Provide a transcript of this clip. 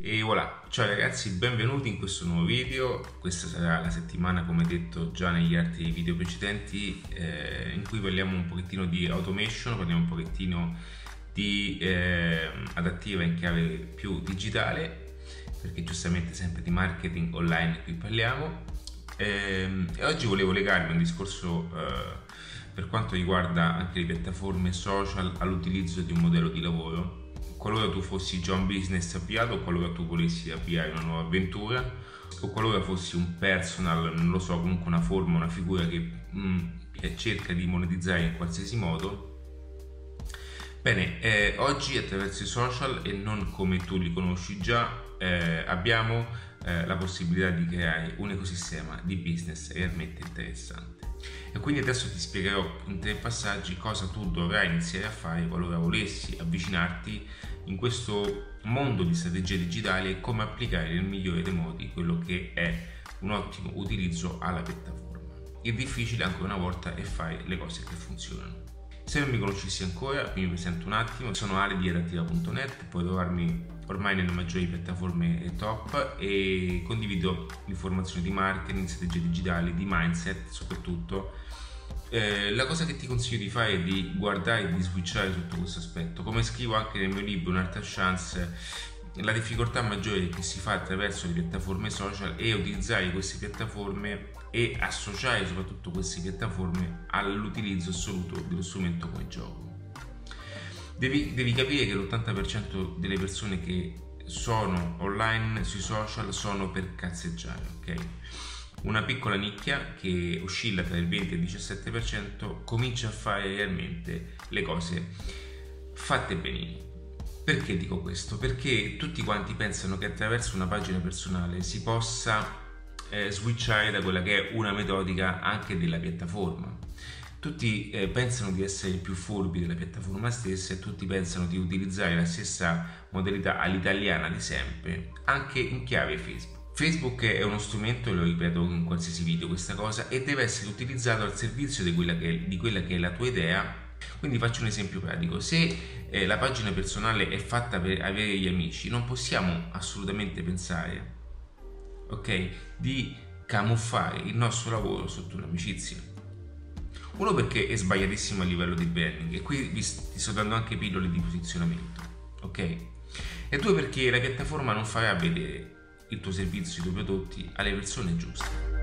E voilà, ciao ragazzi, benvenuti in questo nuovo video. Questa sarà la settimana, come detto già negli altri video precedenti, eh, in cui parliamo un pochettino di automation, parliamo un pochettino di eh, adattiva in chiave più digitale, perché giustamente sempre di marketing online qui parliamo. Eh, e oggi volevo legarmi un discorso eh, per quanto riguarda anche le piattaforme social all'utilizzo di un modello di lavoro qualora tu fossi già un business avviato qualora tu volessi avviare una nuova avventura o qualora fossi un personal, non lo so, comunque una forma, una figura che, mm, cerca di monetizzare in qualsiasi modo. Bene, eh, oggi attraverso i social e non come tu li conosci già, eh, abbiamo eh, la possibilità di creare un ecosistema di business realmente interessante. E quindi adesso ti spiegherò in tre passaggi cosa tu dovrai iniziare a fare qualora volessi avvicinarti in questo mondo di strategie digitali e come applicare nel migliore dei modi quello che è un ottimo utilizzo alla piattaforma. Il difficile ancora una volta è fare le cose che funzionano. Se non mi conoscissi ancora, mi presento un attimo, sono Ale di adattiva.net, puoi trovarmi ormai nelle maggiori piattaforme top e condivido informazioni di marketing, strategie digitali, di mindset soprattutto. Eh, la cosa che ti consiglio di fare è di guardare e di switchare tutto questo aspetto. Come scrivo anche nel mio libro Un'altra chance, la difficoltà maggiore che si fa attraverso le piattaforme social è utilizzare queste piattaforme e associare soprattutto queste piattaforme all'utilizzo assoluto dello strumento come gioco. Devi, devi capire che l'80% delle persone che sono online sui social sono per cazzeggiare, ok? Una piccola nicchia che oscilla tra il 20 e il 17% comincia a fare realmente le cose fatte benino. Perché dico questo? Perché tutti quanti pensano che attraverso una pagina personale si possa eh, switchare da quella che è una metodica anche della piattaforma tutti eh, pensano di essere più furbi della piattaforma stessa e tutti pensano di utilizzare la stessa modalità all'italiana di sempre, anche in chiave Facebook. Facebook è uno strumento, lo ripeto in qualsiasi video questa cosa, e deve essere utilizzato al servizio di quella che è, di quella che è la tua idea. Quindi faccio un esempio pratico, se eh, la pagina personale è fatta per avere gli amici, non possiamo assolutamente pensare, ok, di camuffare il nostro lavoro sotto un'amicizia uno perché è sbagliatissimo a livello di branding e qui vi sto dando anche pillole di posizionamento, ok? E due perché la piattaforma non farà vedere il tuo servizio, i tuoi prodotti alle persone giuste.